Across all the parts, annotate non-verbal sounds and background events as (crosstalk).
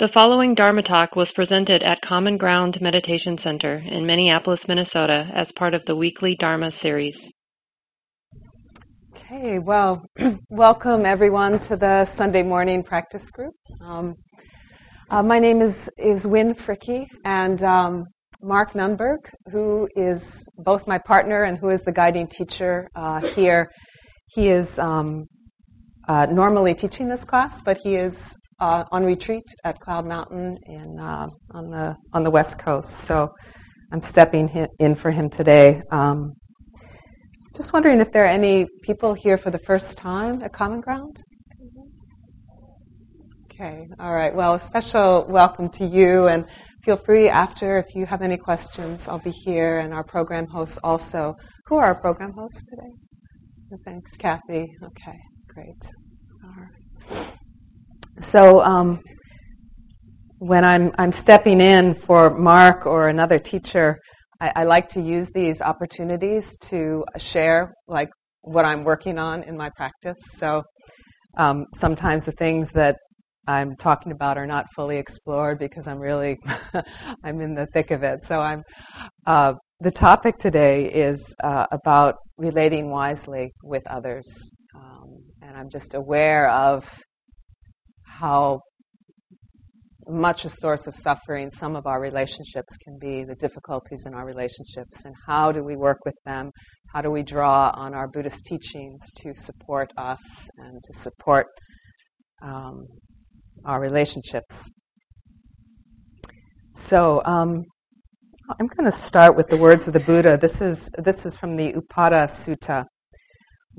The following Dharma talk was presented at Common Ground Meditation Center in Minneapolis, Minnesota, as part of the weekly Dharma series. Okay, well, (clears throat) welcome everyone to the Sunday morning practice group. Um, uh, my name is, is Wynn Fricke, and um, Mark Nunberg, who is both my partner and who is the guiding teacher uh, here. He is um, uh, normally teaching this class, but he is uh, on retreat at Cloud Mountain in, uh, on, the, on the West Coast. So I'm stepping in for him today. Um, just wondering if there are any people here for the first time at Common Ground? Okay, all right. Well, a special welcome to you, and feel free after if you have any questions. I'll be here, and our program hosts also. Who are our program hosts today? Thanks, Kathy. Okay, great. All right. So um, when I'm I'm stepping in for Mark or another teacher, I, I, like to use these opportunities to share like what I'm working on in my practice. So um, sometimes the things that I'm talking about are not fully explored because I'm really (laughs) I'm in the thick of it. So I'm uh, the topic today is uh, about relating wisely with others, um, and I'm just aware of how much a source of suffering some of our relationships can be, the difficulties in our relationships, and how do we work with them? How do we draw on our Buddhist teachings to support us and to support um, our relationships? So, um, I'm going to start with the words of the Buddha. This is this is from the Upaddha Sutta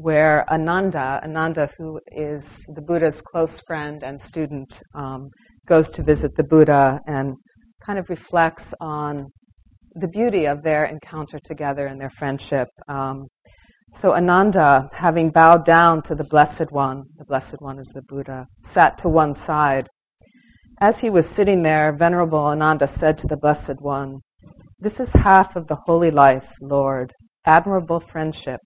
where Ananda, Ananda, who is the Buddha's close friend and student, um, goes to visit the Buddha and kind of reflects on the beauty of their encounter together and their friendship. Um, so Ananda, having bowed down to the Blessed One, the Blessed One is the Buddha, sat to one side. As he was sitting there, Venerable Ananda said to the Blessed One, This is half of the holy life, Lord, admirable friendship,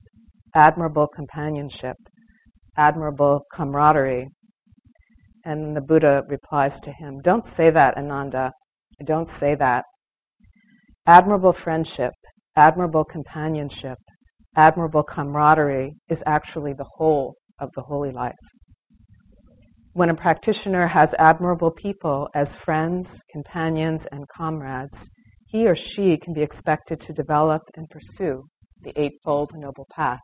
admirable companionship, admirable camaraderie. And the Buddha replies to him, Don't say that, Ananda. Don't say that. Admirable friendship, admirable companionship, admirable camaraderie is actually the whole of the holy life. When a practitioner has admirable people as friends, companions, and comrades, he or she can be expected to develop and pursue the Eightfold Noble Path.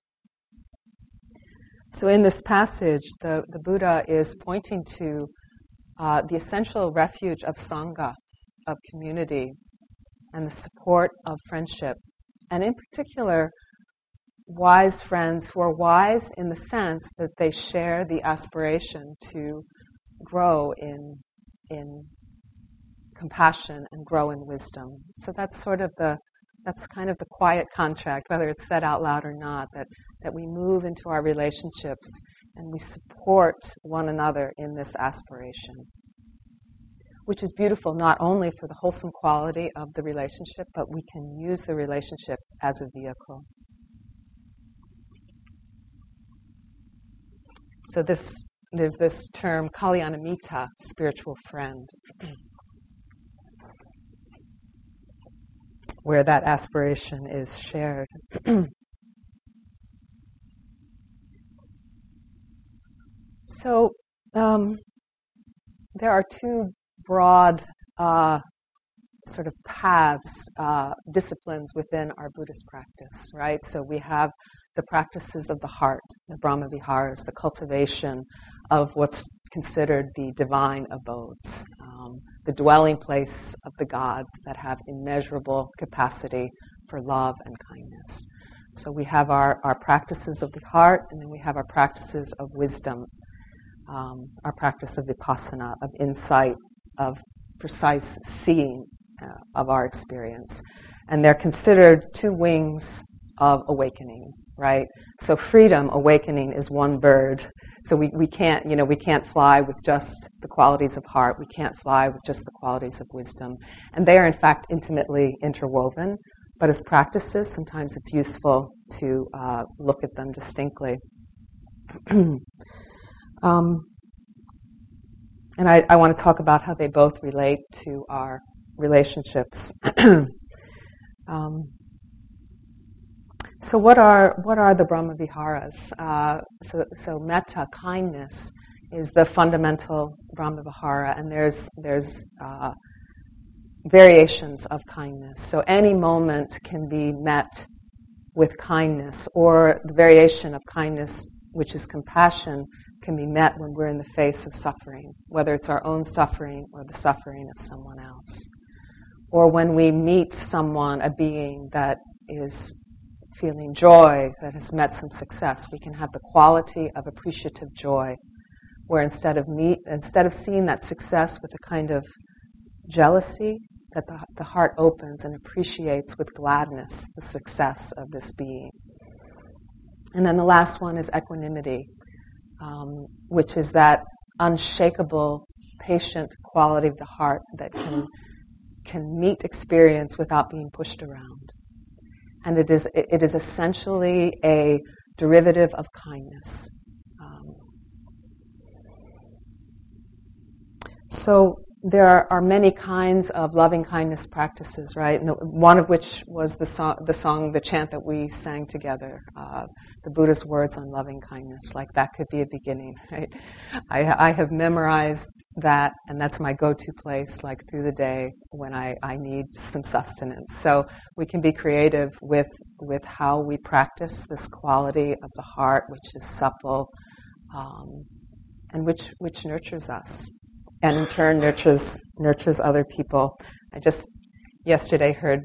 So, in this passage, the, the Buddha is pointing to uh, the essential refuge of Sangha, of community, and the support of friendship. And in particular, wise friends who are wise in the sense that they share the aspiration to grow in, in compassion and grow in wisdom. So that's sort of the that's kind of the quiet contract, whether it's said out loud or not, that that we move into our relationships and we support one another in this aspiration. Which is beautiful not only for the wholesome quality of the relationship, but we can use the relationship as a vehicle. So this there's this term kalyanamitta, spiritual friend, (clears throat) where that aspiration is shared. (clears throat) So um, there are two broad uh, sort of paths, uh, disciplines within our Buddhist practice, right? So we have the practices of the heart, the Brahma Viharas, the cultivation of what's considered the divine abodes, um, the dwelling place of the gods that have immeasurable capacity for love and kindness. So we have our, our practices of the heart, and then we have our practices of wisdom um, our practice of vipassana, of insight, of precise seeing uh, of our experience. And they're considered two wings of awakening, right? So freedom, awakening, is one bird. So we, we can't, you know, we can't fly with just the qualities of heart. We can't fly with just the qualities of wisdom. And they are, in fact, intimately interwoven. But as practices, sometimes it's useful to uh, look at them distinctly. (clears throat) Um, and I, I want to talk about how they both relate to our relationships. (clears throat) um, so, what are what are the Brahma Viharas? Uh, so, so, metta, kindness, is the fundamental Brahma Vihara, and there's there's uh, variations of kindness. So, any moment can be met with kindness, or the variation of kindness, which is compassion, can be met when we're in the face of suffering, whether it's our own suffering or the suffering of someone else. Or when we meet someone, a being that is feeling joy, that has met some success, we can have the quality of appreciative joy, where instead of, meet, instead of seeing that success with a kind of jealousy, that the, the heart opens and appreciates with gladness the success of this being. And then the last one is equanimity, um, which is that unshakable, patient quality of the heart that can, can meet experience without being pushed around. And it is, it is essentially a derivative of kindness. Um, so there are, are, many kinds of loving kindness practices, right? And the, one of which was the song, the song, the chant that we sang together, uh, the Buddha's words on loving kindness. Like that could be a beginning, (laughs) right? I, I have memorized that, and that's my go-to place, like through the day when I, I need some sustenance. So we can be creative with with how we practice this quality of the heart, which is supple, um, and which which nurtures us and in turn nurtures nurtures other people. I just yesterday heard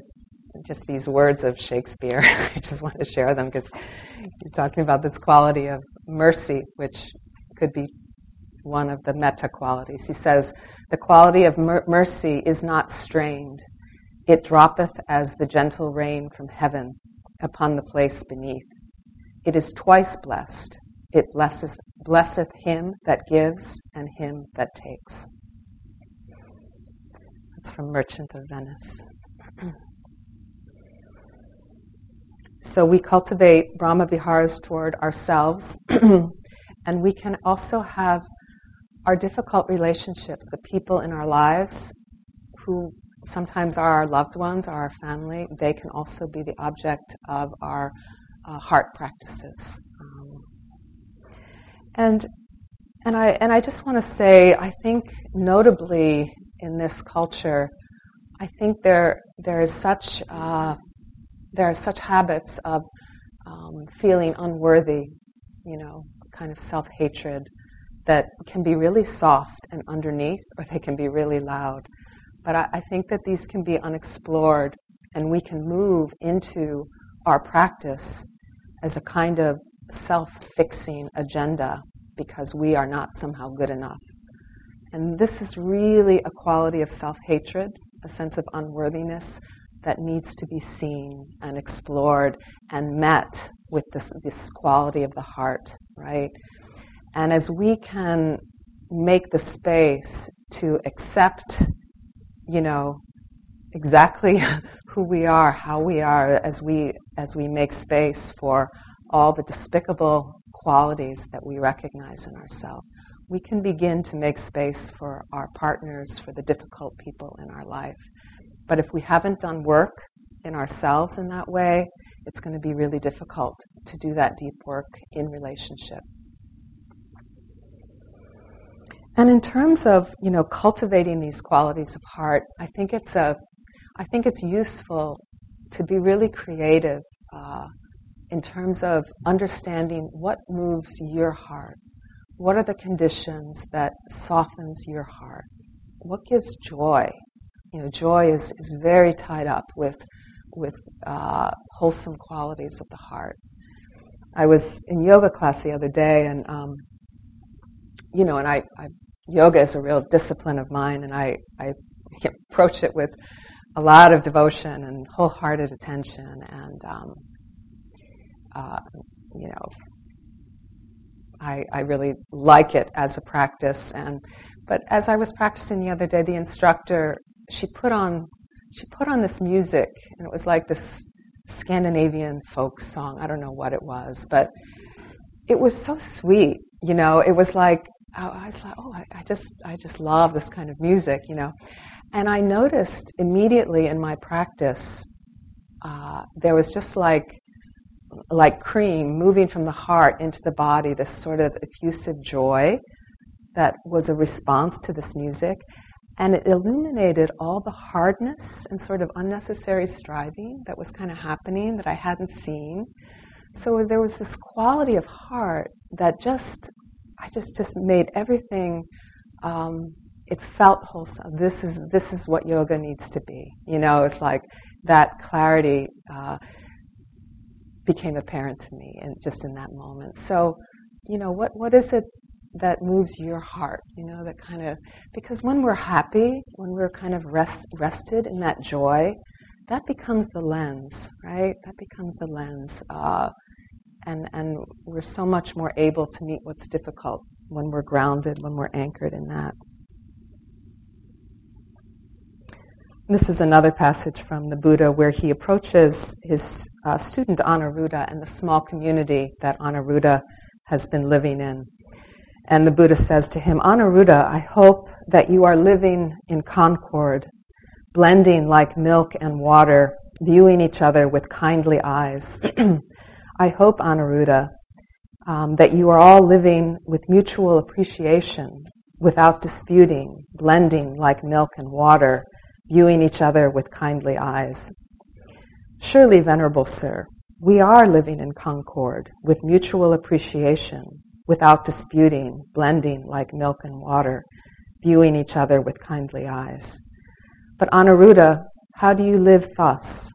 just these words of Shakespeare. (laughs) I just want to share them because he's talking about this quality of mercy, which could be one of the metta qualities. He says, The quality of mer- mercy is not strained. It droppeth as the gentle rain from heaven upon the place beneath. It is twice blessed. It blesseth, blesseth him that gives and him that takes. That's from Merchant of Venice. (clears throat) so we cultivate Brahma Viharas toward ourselves, (clears throat) and we can also have our difficult relationships, the people in our lives who sometimes are our loved ones, are our family, they can also be the object of our uh, heart practices. And and I and I just want to say, I think notably in this culture, I think there there is such uh, there are such habits of um, feeling unworthy, you know, kind of self hatred that can be really soft and underneath, or they can be really loud. But I, I think that these can be unexplored, and we can move into our practice as a kind of self fixing agenda because we are not somehow good enough. And this is really a quality of self hatred, a sense of unworthiness that needs to be seen and explored and met with this, this quality of the heart, right? And as we can make the space to accept, you know, exactly (laughs) who we are, how we are, as we as we make space for all the despicable qualities that we recognize in ourselves, we can begin to make space for our partners, for the difficult people in our life. But if we haven't done work in ourselves in that way, it's going to be really difficult to do that deep work in relationship. And in terms of you know cultivating these qualities of heart, I think it's a, I think it's useful to be really creative uh, in terms of understanding what moves your heart. What are the conditions that softens your heart? What gives joy? You know, joy is, is very tied up with, with uh, wholesome qualities of the heart. I was in yoga class the other day, and um, you know, and I, I, yoga is a real discipline of mine, and I, I approach it with a lot of devotion and wholehearted attention, and um, uh, you know, I, I really like it as a practice. And but as I was practicing the other day, the instructor she put on she put on this music, and it was like this Scandinavian folk song. I don't know what it was, but it was so sweet. You know, it was like I was like, oh, I, I just, I just love this kind of music, you know. And I noticed immediately in my practice, uh, there was just like, like cream moving from the heart into the body, this sort of effusive joy that was a response to this music. And it illuminated all the hardness and sort of unnecessary striving that was kind of happening that I hadn't seen. So there was this quality of heart that just, I just, just made everything, um, it felt wholesome. This is, this is what yoga needs to be. You know, it's like that clarity uh, became apparent to me and just in that moment. So, you know, what, what is it that moves your heart, you know, that kind of, because when we're happy, when we're kind of rest, rested in that joy, that becomes the lens, right? That becomes the lens. Uh, and, and we're so much more able to meet what's difficult when we're grounded, when we're anchored in that. This is another passage from the Buddha where he approaches his uh, student Anuruddha and the small community that Anuruddha has been living in. And the Buddha says to him, Anuruddha, I hope that you are living in concord, blending like milk and water, viewing each other with kindly eyes. (clears throat) I hope, Anuruddha, um, that you are all living with mutual appreciation, without disputing, blending like milk and water, viewing each other with kindly eyes. Surely, Venerable Sir, we are living in concord, with mutual appreciation, without disputing, blending like milk and water, viewing each other with kindly eyes. But Anuruddha, how do you live thus?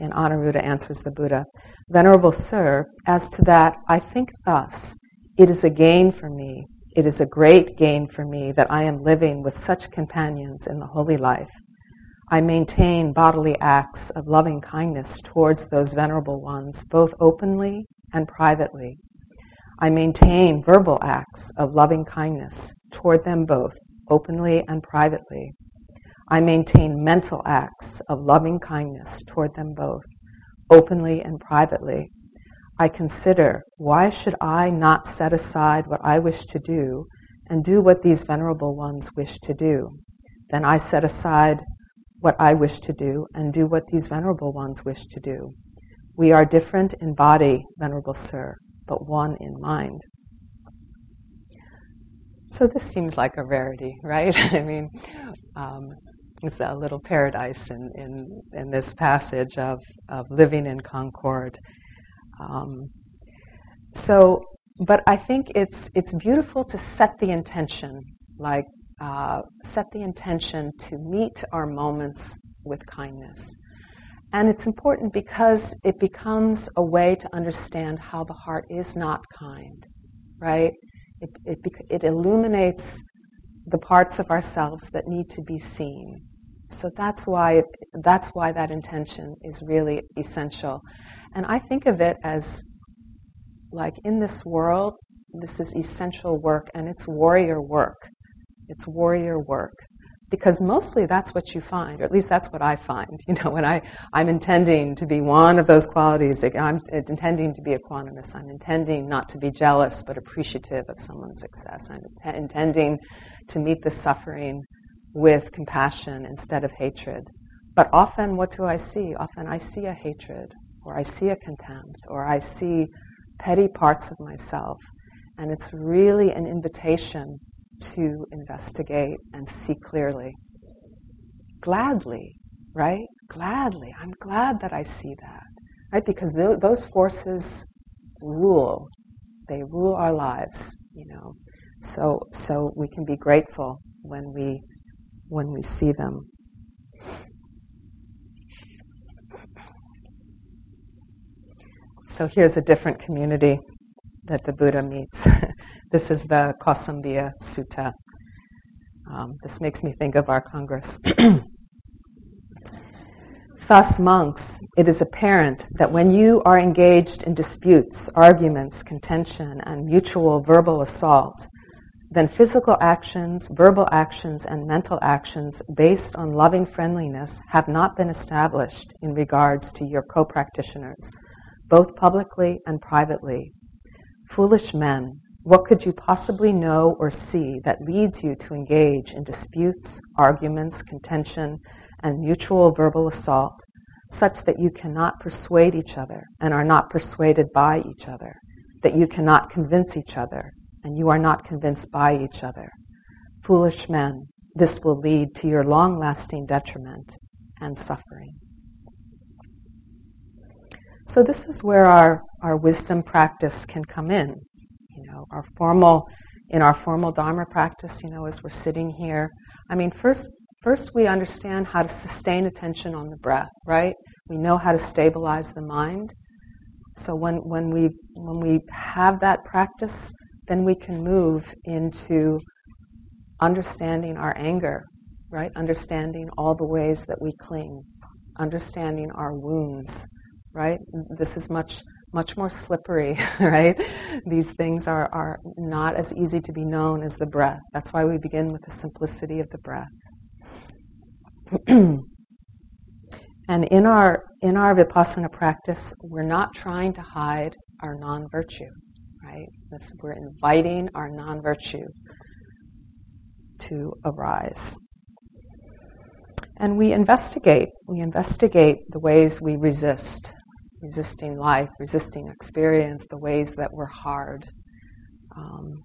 And Anuruddha answers the Buddha, Venerable Sir, as to that, I think thus, it is a gain for me, it is a great gain for me that I am living with such companions in the holy life. I maintain bodily acts of loving kindness towards those venerable ones, both openly and privately. I maintain verbal acts of loving kindness toward them both, openly and privately. I maintain mental acts of loving kindness toward them both, openly and privately. I consider, why should I not set aside what I wish to do and do what these venerable ones wish to do? Then I set aside what I wish to do and do what these venerable ones wish to do. We are different in body, venerable sir, but one in mind. So this seems like a rarity, right? (laughs) I mean, um, it's a little paradise in, in, in this passage of, of living in concord. Um, so, but I think it's, it's beautiful to set the intention, like uh, set the intention to meet our moments with kindness. And it's important because it becomes a way to understand how the heart is not kind, right? It, it, it illuminates the parts of ourselves that need to be seen. So that's why it, that's why that intention is really essential. And I think of it as like in this world, this is essential work and it's warrior work. It's warrior work because mostly that's what you find, or at least that's what I find. (laughs) You know, when I, I'm intending to be one of those qualities, I'm uh, intending to be equanimous, I'm intending not to be jealous but appreciative of someone's success, I'm intending to meet the suffering with compassion instead of hatred. But often, what do I see? Often I see a hatred, or I see a contempt, or I see petty parts of myself. And it's really an invitation to investigate and see clearly. Gladly, right? Gladly. I'm glad that I see that, right? Because th- those forces rule. They rule our lives, you know. So, so we can be grateful when we, when we see them. So here's a different community that the Buddha meets. (laughs) this is the Kosambiya Sutta. Um, this makes me think of our Congress. (clears throat) Thus, monks, it is apparent that when you are engaged in disputes, arguments, contention, and mutual verbal assault, then physical actions, verbal actions, and mental actions based on loving friendliness have not been established in regards to your co practitioners, both publicly and privately, Foolish men, What could you possibly know or see that leads you to engage in disputes, arguments, contention, and mutual verbal assault, such that you cannot persuade each other and are not persuaded by each other, that you cannot convince each other and you are not convinced by each other? Foolish men, this will lead to your long lasting detriment and suffering. So, this is where our, our wisdom practice can come in. Know, our formal, in our formal Dharma practice, you know, as we're sitting here. I mean, first, first we understand how to sustain attention on the breath, right? We know how to stabilize the mind. So when, when, we, when we have that practice, then we can move into understanding our anger, right? Understanding all the ways that we cling, understanding our wounds, right? This is much much more slippery, (laughs) right? These things are, are not as easy to be known as the breath. That's why we begin with the simplicity of the breath. (clears throat) and in our in our vipassana practice, we're not trying to hide our non-virtue, right? This, we're inviting our non-virtue to arise. And we investigate. We investigate the ways we resist, resisting life, resisting experience, the ways that we're hard. Um,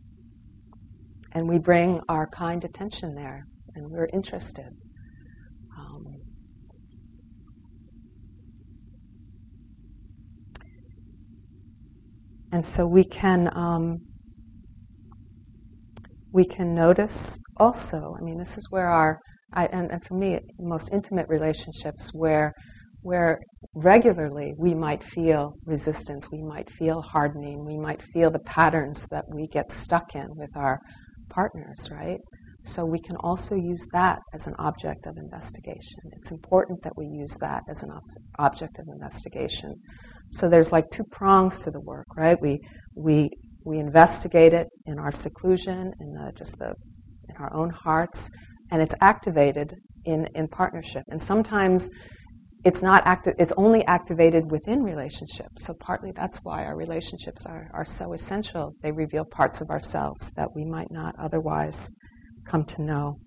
and we bring our kind attention there, and we're interested. Um, and so we can um, we can notice also. I mean, this is where our I, and, and for me, most intimate relationships where where regularly we might feel resistance, we might feel hardening, we might feel the patterns that we get stuck in with our partners, right? So we can also use that as an object of investigation. It's important that we use that as an ob- object of investigation. So there's like two prongs to the work, right? We we we investigate it in our seclusion, in the, just the in our own hearts, and it's activated in in partnership. And sometimes it's not active it's only activated within relationships. So partly that's why our relationships are, are so essential. They reveal parts of ourselves that we might not otherwise come to know.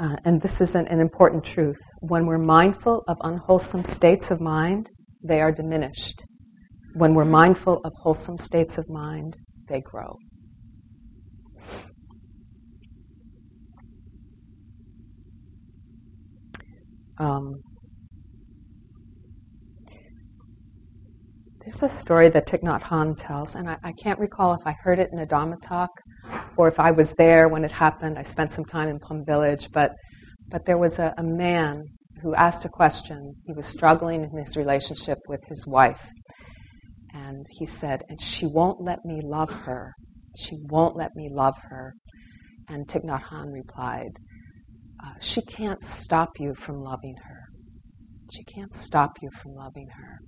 Uh, and this is an, an important truth. When we're mindful of unwholesome states of mind they are diminished. When we're mindful of wholesome states of mind they grow Um, there's a story that Thich Nhat Hanh tells, and I, I, can't recall if I heard it in a Dharma talk or if I was there when it happened. I spent some time in Plum Village, but but there was a, a man who asked a question. He was struggling in his relationship with his wife, and he said, "And she won't let me love her. She won't let me love her." And Thich Nhat Hanh replied, she can't stop you from loving her. She can't stop you from loving her.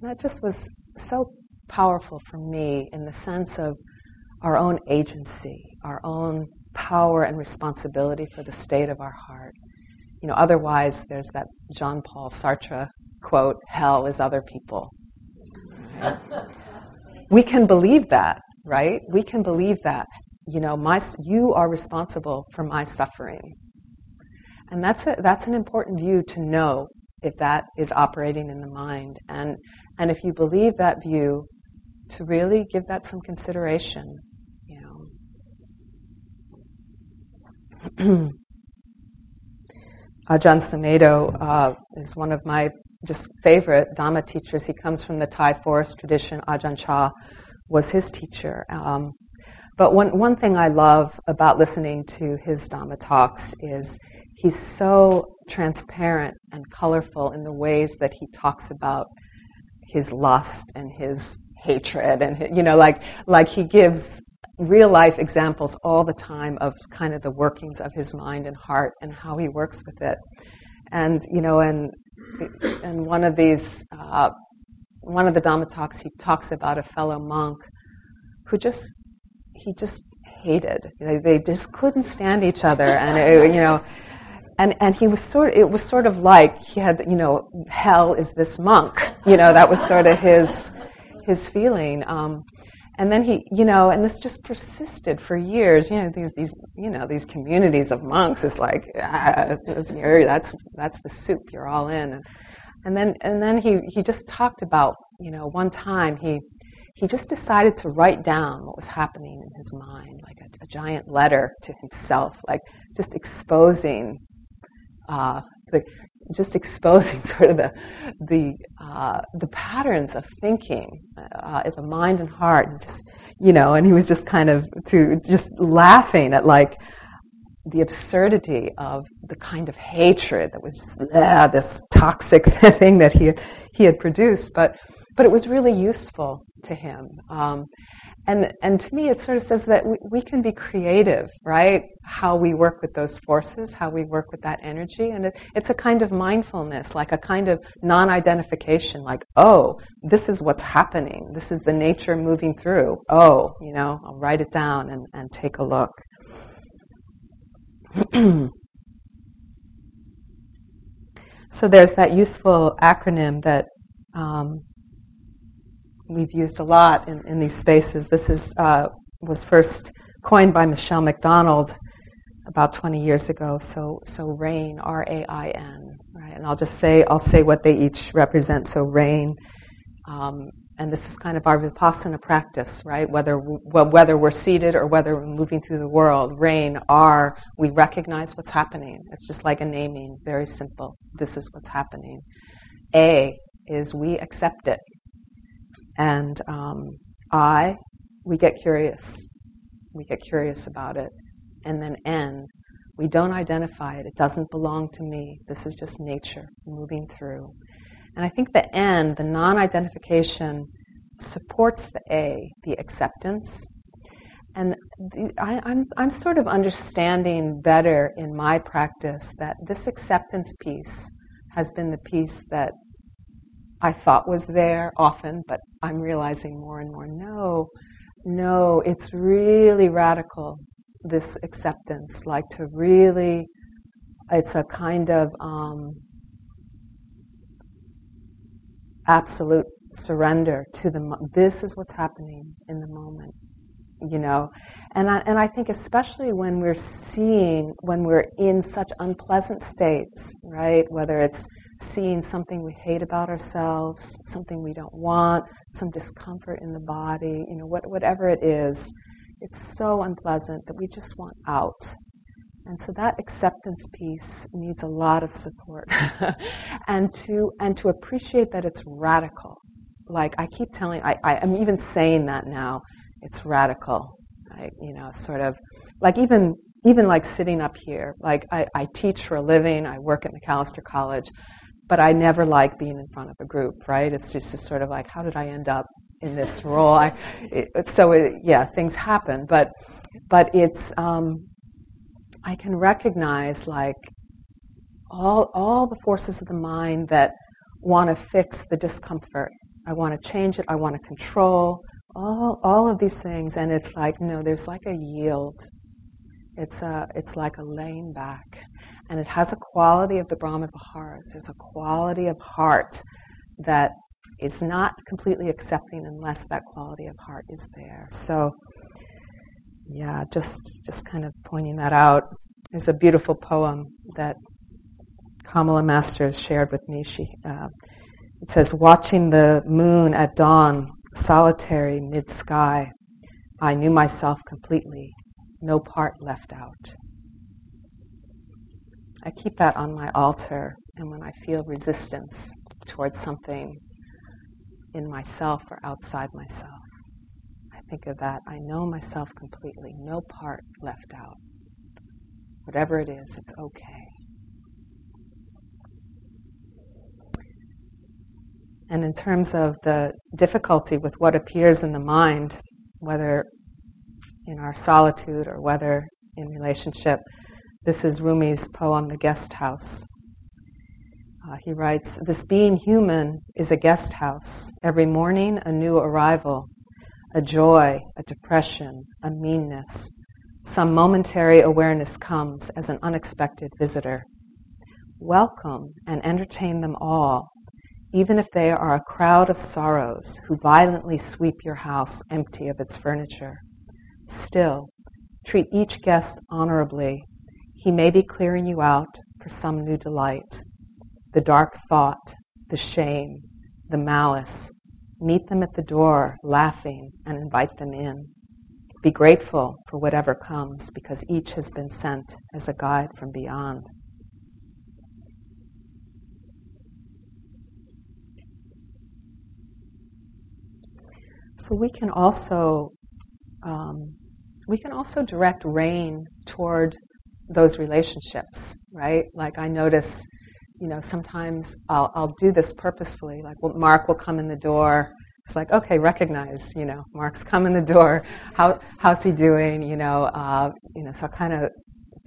And that just was so powerful for me in the sense of our own agency, our own power and responsibility for the state of our heart. You know, otherwise, there's that Jean Paul Sartre quote, hell is other people. (laughs) we can believe that, right? We can believe that. You know, my, you are responsible for my suffering. And that's, a, that's an important view to know if that is operating in the mind. And, and if you believe that view, to really give that some consideration. You know. (clears throat) Ajahn Sumedho uh, is one of my just favorite Dhamma teachers. He comes from the Thai forest tradition. Ajahn Chah was his teacher. Um, but one, one thing I love about listening to his Dhamma talks is he's so transparent and colorful in the ways that he talks about his lust and his hatred and you know like like he gives real life examples all the time of kind of the workings of his mind and heart and how he works with it. And you know and and one of these uh, one of the Dhamma talks he talks about a fellow monk who just he just hated. They just couldn't stand each other. And it, you know and and he was sort of, it was sort of like he had you know hell is this monk you know that was sort of his his feeling. Um, and then he you know and this just persisted for years. You know these these you know these communities of monks is like ah, it's, it's, that's that's the soup you're all in. And, and then and then he he just talked about you know one time he he just decided to write down what was happening in his mind like a, a giant letter to himself like just exposing uh, the, just exposing (laughs) sort of the the uh, the patterns of thinking uh, the mind and heart, and just you know, and he was just kind of to just laughing at like the absurdity of the kind of hatred that was just ah, this toxic (laughs) thing that he he had produced, but but it was really useful to him. Um, and, and to me, it sort of says that we, we can be creative, right? How we work with those forces, how we work with that energy. And it, it's a kind of mindfulness, like a kind of non identification, like, oh, this is what's happening. This is the nature moving through. Oh, you know, I'll write it down and, and take a look. (clears throat) so there's that useful acronym that um, we've used a lot in, in these spaces. This is, uh, was first coined by Michele McDonald about 20 years ago. So, so RAIN, R-A-I-N, right? And I'll just say, I'll say what they each represent. So RAIN, um, and this is kind of our vipassana practice, right? Whether whether we're seated or whether we're moving through the world, rain, R, we recognize what's happening. It's just like a naming, very simple. This is what's happening. A is we accept it, and um, I, we get curious. We get curious about it. And then N, we don't identify it. It doesn't belong to me. This is just nature moving through. And I think the N, the non identification, supports the A, the acceptance. And the, I, I'm, I'm sort of understanding better in my practice that this acceptance piece has been the piece that I thought was there often, but I'm realizing more and more no, no, it's really radical, this acceptance. Like to really, it's a kind of um, absolute surrender to the, this is what's happening in the moment you know and I, and I think especially when we're seeing when we're in such unpleasant states right whether it's seeing something we hate about ourselves, something we don't want, some discomfort in the body, you know, what, whatever it is, it's so unpleasant that we just want out. And so that acceptance piece needs a lot of support. (laughs) and to and to appreciate that it's radical. Like I keep telling I, I, I'm even saying that now. It's radical. I, you know, sort of like even even like sitting up here, like I, I, teach for a living, I work at Macalester College, but I never like being in front of a group, right? It's just, just sort of like, how did I end up in this role? I, it, so it, yeah, things happen, but but it's um, I can recognize like all all the forces of the mind that want to fix the discomfort. I want to change it. I want to control all all of these things, and it's like no, there's like a yield. It's a it's like a laying back and it has a quality of the Brahma Viharas. There's a quality of heart that is not completely accepting unless that quality of heart is there. So, yeah, just just kind of pointing that out. There's a beautiful poem that Kamala Masters shared with me. She uh, it says, "Watching the moon at dawn, solitary mid sky, I knew myself completely, no part left out." I keep that on my altar, and when I feel resistance towards something in myself or outside myself, I think of that. I know myself completely, no part left out. Whatever it is, it's okay. And in terms of the difficulty with what appears in the mind, whether in our solitude or whether in relationship, this is Rumi's poem, The Guest House. Uh, he writes This being human is a guest house. Every morning, a new arrival, a joy, a depression, a meanness. Some momentary awareness comes as an unexpected visitor. welcome and entertain them all, even if they are a crowd of sorrows who violently sweep your house empty of its furniture. Still, treat each guest honorably. He may be clearing you out for some new delight. The dark thought, the shame, the malice, meet them at the door, laughing, and invite them in. Be grateful for whatever comes because each has been sent as a guide from beyond. So we can also um, we can also direct rain toward those relationships, right? Like I notice, you know, sometimes I'll, I'll do this purposefully. Like well, Mark will come in the door. It's like, okay, recognize, you know, Mark's come in the door. How how's he doing? You know, uh, you know. So I kind of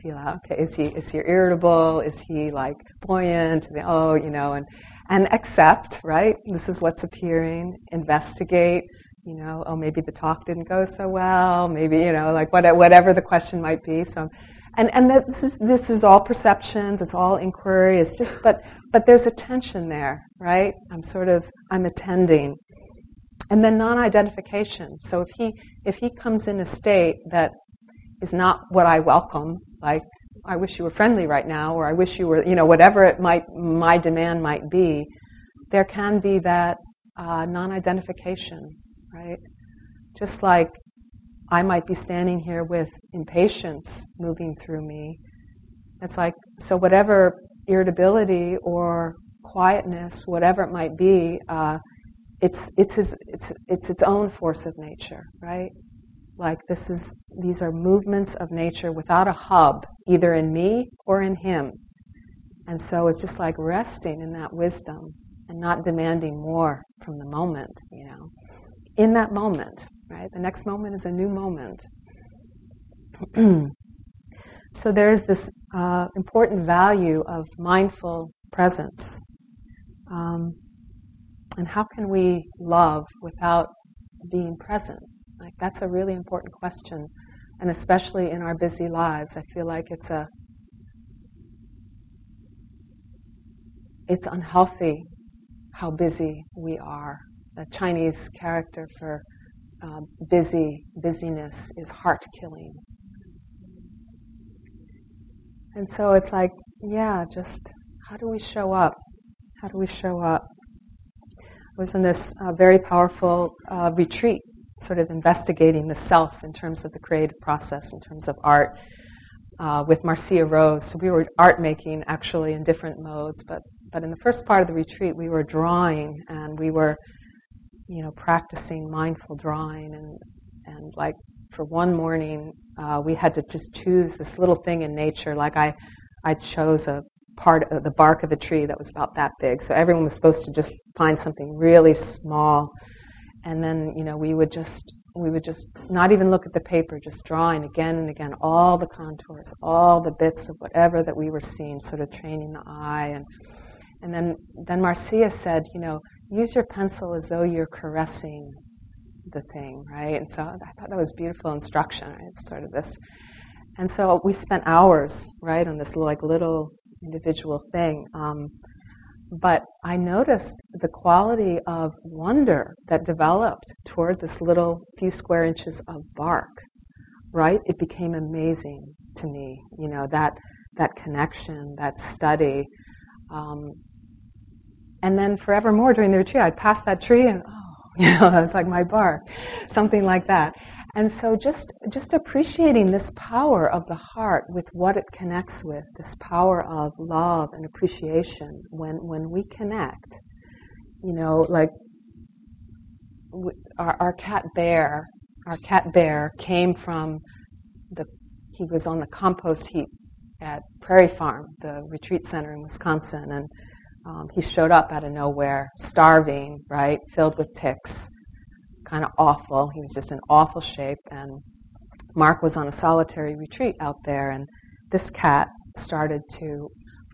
feel out. Okay, is he is he irritable? Is he like buoyant? Oh, you know, and and accept, right? This is what's appearing. Investigate you know, oh, maybe the talk didn't go so well, maybe, you know, like what, whatever the question might be. So, and, and this is, this is all perceptions, it's all inquiry, it's just, but, but there's a tension there, right? I'm sort of, I'm attending. And then non-identification. So if he, if he comes in a state that is not what I welcome, like, I wish you were friendly right now, or I wish you were, you know, whatever it might, my demand might be, there can be that uh, non-identification right? Just like I might be standing here with impatience moving through me. It's like, so whatever irritability or quietness, whatever it might be, uh, it's, it's, his, it's, it's its own force of nature, right? Like this is, these are movements of nature without a hub, either in me or in him. And so it's just like resting in that wisdom and not demanding more from the moment, you know in that moment, right? The next moment is a new moment. (clears throat) so there's this uh, important value of mindful presence. Um, and how can we love without being present? Like that's a really important question, and especially in our busy lives, I feel like it's a it's unhealthy how busy we are a Chinese character for uh, busy, busyness is heart killing. And so it's like, yeah, just how do we show up? How do we show up? I was in this uh, very powerful uh, retreat, sort of investigating the self in terms of the creative process, in terms of art, uh, with Marcia Rose. So we were art making actually in different modes, but but in the first part of the retreat, we were drawing and we were you know, practicing mindful drawing and and like for one morning uh, we had to just choose this little thing in nature. Like I, I chose a part of the bark of a tree that was about that big. So everyone was supposed to just find something really small, and then you know we would just we would just not even look at the paper, just drawing again and again all the contours, all the bits of whatever that we were seeing, sort of training the eye and. And then, then Marcia said, you know, use your pencil as though you're caressing the thing, right? And so I thought that was beautiful instruction. Right? It's sort of this. And so we spent hours, right, on this like little individual thing. Um, but I noticed the quality of wonder that developed toward this little few square inches of bark, right? It became amazing to me, you know, that, that connection, that study. Um, and then forevermore during the retreat, I'd pass that tree and, oh, (laughs) you know, that was like my bark, something like that. And so just, just appreciating this power of the heart with what it connects with, this power of love and appreciation when, when we connect, you know, like our, our cat bear, our cat bear came from the, he was on the compost heap at Prairie Farm, the retreat center in Wisconsin, and um, he showed up out of nowhere, starving, right, filled with ticks, kind of awful. He was just in awful shape. And Mark was on a solitary retreat out there, and this cat started to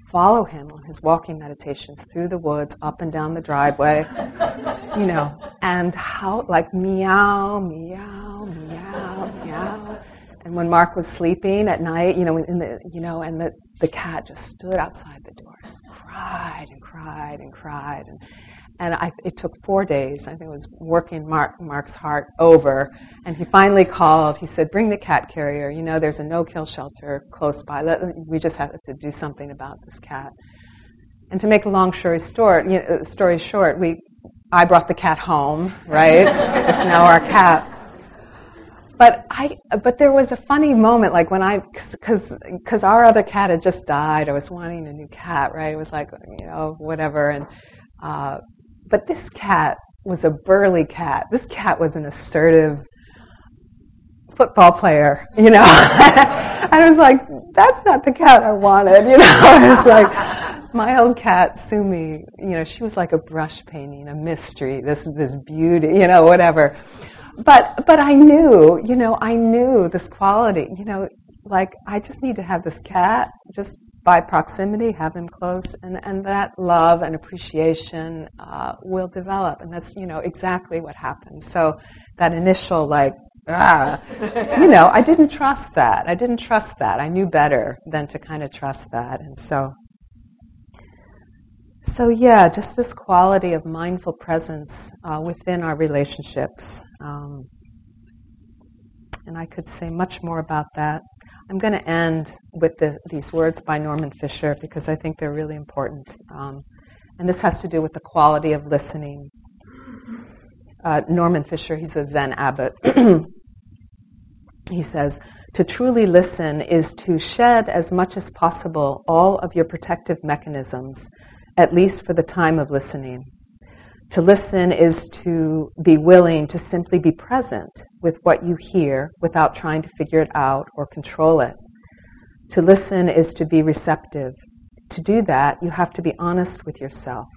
follow him on his walking meditations through the woods, up and down the driveway, (laughs) you know, and how, like meow, meow, meow, meow. And when Mark was sleeping at night, you know, in the, you know, and the, the cat just stood outside the door cried and cried and cried. And, and I, it took four days. I think it was working Mark, Mark's heart over. And he finally called. He said, Bring the cat carrier. You know, there's a no kill shelter close by. Let, we just have to do something about this cat. And to make a long story short, you know, story short, we, I brought the cat home, right? (laughs) it's now our cat. But I, but there was a funny moment, like when I, because because our other cat had just died. I was wanting a new cat, right? It was like, you know, whatever. And uh, but this cat was a burly cat. This cat was an assertive football player, you know. (laughs) and I was like, that's not the cat I wanted, you know. (laughs) It's like my old cat Sumi, you know, she was like a brush painting, a mystery, this this beauty, you know, whatever. But but I knew, you know, I knew this quality, you know, like I just need to have this cat just by proximity, have him close, and, and that love and appreciation uh, will develop. And that's, you know, exactly what happened. So that initial, like, ah, (laughs) you know, I didn't trust that. I didn't trust that. I knew better than to kind of trust that. And so, so yeah, just this quality of mindful presence uh, within our relationships. Um, and I could say much more about that. I'm going to end with the, these words by Norman Fischer because I think they're really important. Um, and this has to do with the quality of listening. Uh, Norman Fischer, he's a Zen abbot. (clears throat) he says, To truly listen is to shed as much as possible all of your protective mechanisms, at least for the time of listening. To listen is to be willing to simply be present with what you hear without trying to figure it out or control it. To listen is to be receptive. To do that, you have to be honest with yourself.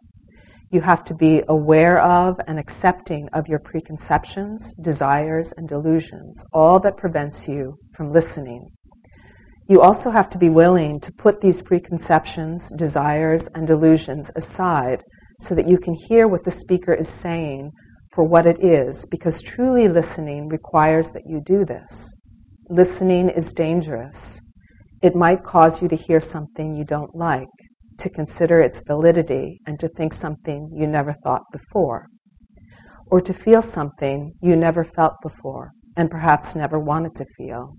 You have to be aware of and accepting of your preconceptions, desires, and delusions, all that prevents you from listening. You also have to be willing to put these preconceptions, desires, and delusions aside so that you can hear what the speaker is saying for what it is, because truly listening requires that you do this. Listening is dangerous. It might cause you to hear something you don't like, to consider its validity, and to think something you never thought before, or to feel something you never felt before and perhaps never wanted to feel.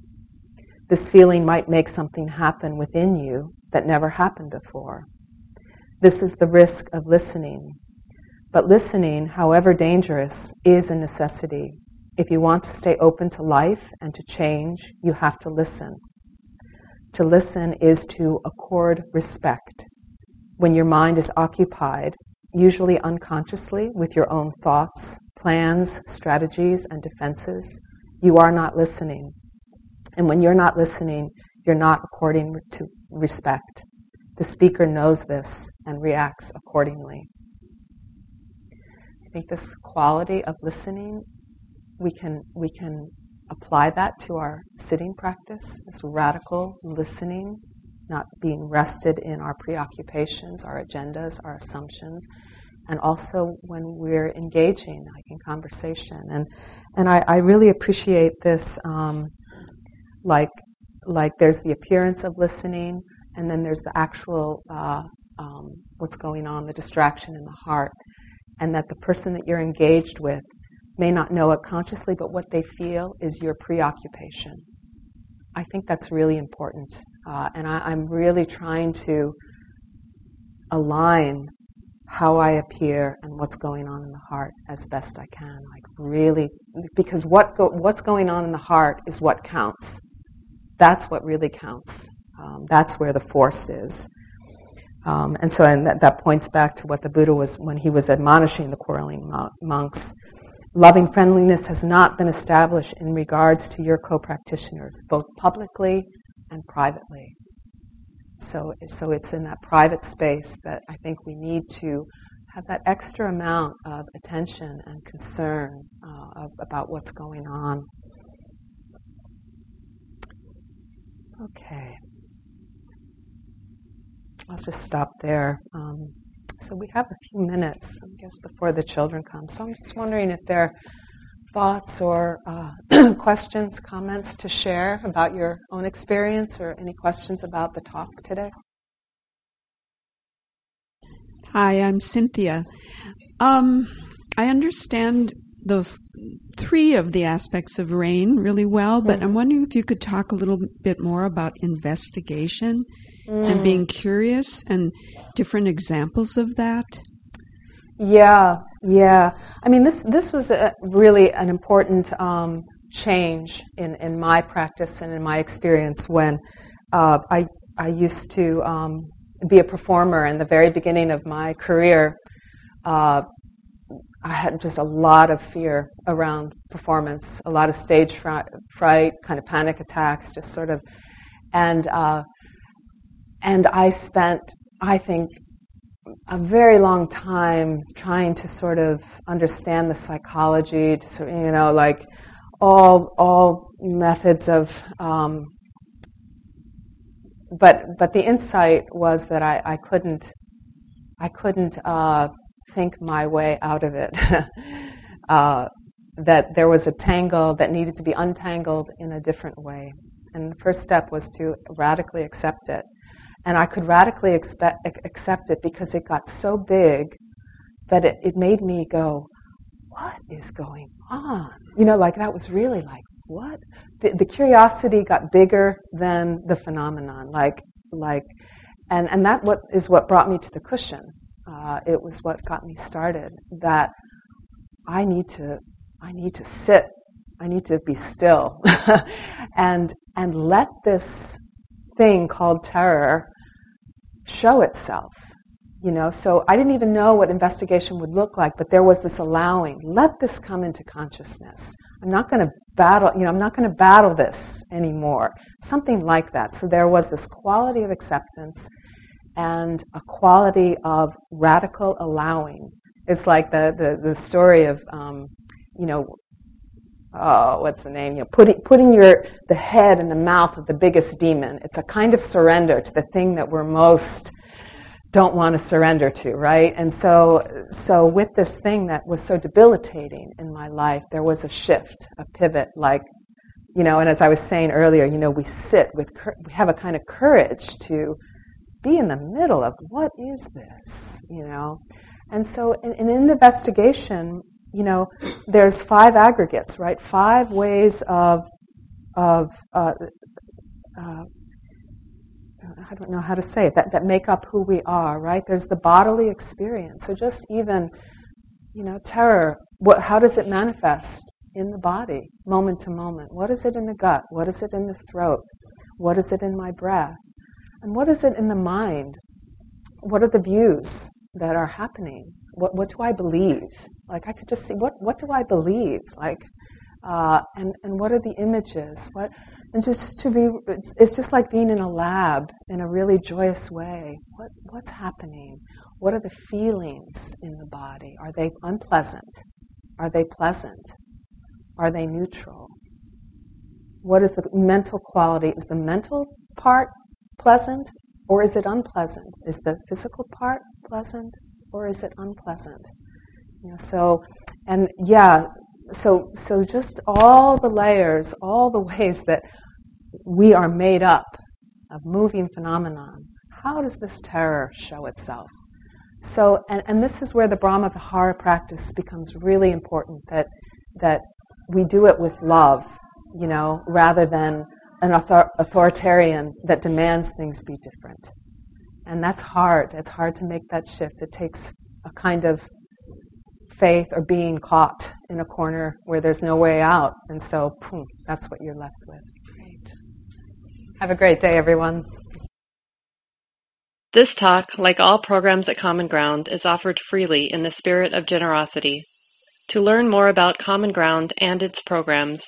This feeling might make something happen within you that never happened before. This is the risk of listening. But listening, however dangerous, is a necessity. If you want to stay open to life and to change, you have to listen. To listen is to accord respect. When your mind is occupied, usually unconsciously, with your own thoughts, plans, strategies, and defenses, you are not listening. And when you're not listening, you're not according to respect. The speaker knows this and reacts accordingly. I think this quality of listening, we can, we can apply that to our sitting practice, this radical listening, not being rested in our preoccupations, our agendas, our assumptions, and also when we're engaging like in conversation. And, and I, I really appreciate this, um, like, like there's the appearance of listening, and then there's the actual uh, um, what's going on, the distraction in the heart, and that the person that you're engaged with may not know it consciously, but what they feel is your preoccupation. I think that's really important, uh, and I, I'm really trying to align how I appear and what's going on in the heart as best I can. Like really, because what go, what's going on in the heart is what counts. That's what really counts. Um, that's where the force is. Um, and so and that, that points back to what the Buddha was when he was admonishing the quarreling monks. Loving friendliness has not been established in regards to your co practitioners, both publicly and privately. So, so it's in that private space that I think we need to have that extra amount of attention and concern uh, of, about what's going on. Okay. I'll just stop there. Um, so we have a few minutes, I guess, before the children come. So I'm just wondering if there are thoughts or uh, (clears throat) questions, comments to share about your own experience or any questions about the talk today. Hi, I'm Cynthia. Um, I understand the f- three of the aspects of RAIN really well, but mm. I'm wondering if you could talk a little bit more about investigation mm. and being curious and different examples of that. Yeah, yeah. I mean, this this was a, really an important um, change in, in my practice and in my experience when uh, I I used to um, be a performer in the very beginning of my career. Uh, I had just a lot of fear around performance, a lot of stage fright, kind of panic attacks, just sort of, and uh, and I spent, I think, a very long time trying to sort of understand the psychology, to sort of, you know, like all all methods of. Um, but but the insight was that I, I couldn't I couldn't uh, think my way out of it. (laughs) uh, that there was a tangle that needed to be untangled in a different way. And the first step was to radically accept it and I could radically accept it because it got so big that it, it made me go, what is going on? You know, like that was really like, what? The, the curiosity got bigger than the phenomenon. Like, like, and, and that what is what brought me to the cushion. Uh, it was what got me started. That I need to, I need to sit. I need to be still, (laughs) and and let this thing called terror show itself. You know, so I didn't even know what investigation would look like, but there was this allowing. Let this come into consciousness. I'm not going to battle, you know, I'm not going to battle this anymore. Something like that. So there was this quality of acceptance and a quality of radical allowing. It's like the, the, the story of, um, you know, oh, what's the name? You know, putting, putting your, the head in the mouth of the biggest demon. It's a kind of surrender to the thing that we're most don't want to surrender to, right? And so, so with this thing that was so debilitating in my life, there was a shift, a pivot, like, you know, and as I was saying earlier, you know, we sit with, we have a kind of courage to be in the middle of what is this, you know? And so, in, in the investigation, you know, there's five aggregates, right? Five ways of of uh, uh, I don't know how to say it that that make up who we are, right? There's the bodily experience. So just even, you know, terror. What? How does it manifest in the body, moment to moment? What is it in the gut? What is it in the throat? What is it in my breath? And what is it in the mind? What are the views that are happening? What, what do I believe? Like I could just see what what do I believe? Like, uh, and and what are the images? What and just to be it's, it's just like being in a lab in a really joyous way. What what's happening? What are the feelings in the body? Are they unpleasant? Are they pleasant? Are they neutral? What is the mental quality? Is the mental part pleasant or is it unpleasant? Is the physical part pleasant or is it unpleasant? You know, so, and yeah, so so just all the layers, all the (laughs) ways that we are made up of moving phenomenon. How does this terror show itself? So, and, and this is where the Brahma Vihara practice becomes really important. That that we do it with love, you know, rather than an author- authoritarian that demands things be different. And that's hard. It's hard to make that shift. It takes a kind of faith or being caught in a corner where there's no way out. And so, boom, that's what you're left with. Great. Have a great day, everyone. This talk, like all programs at Common Ground, is offered freely in the spirit of generosity. To learn more about Common Ground and its programs,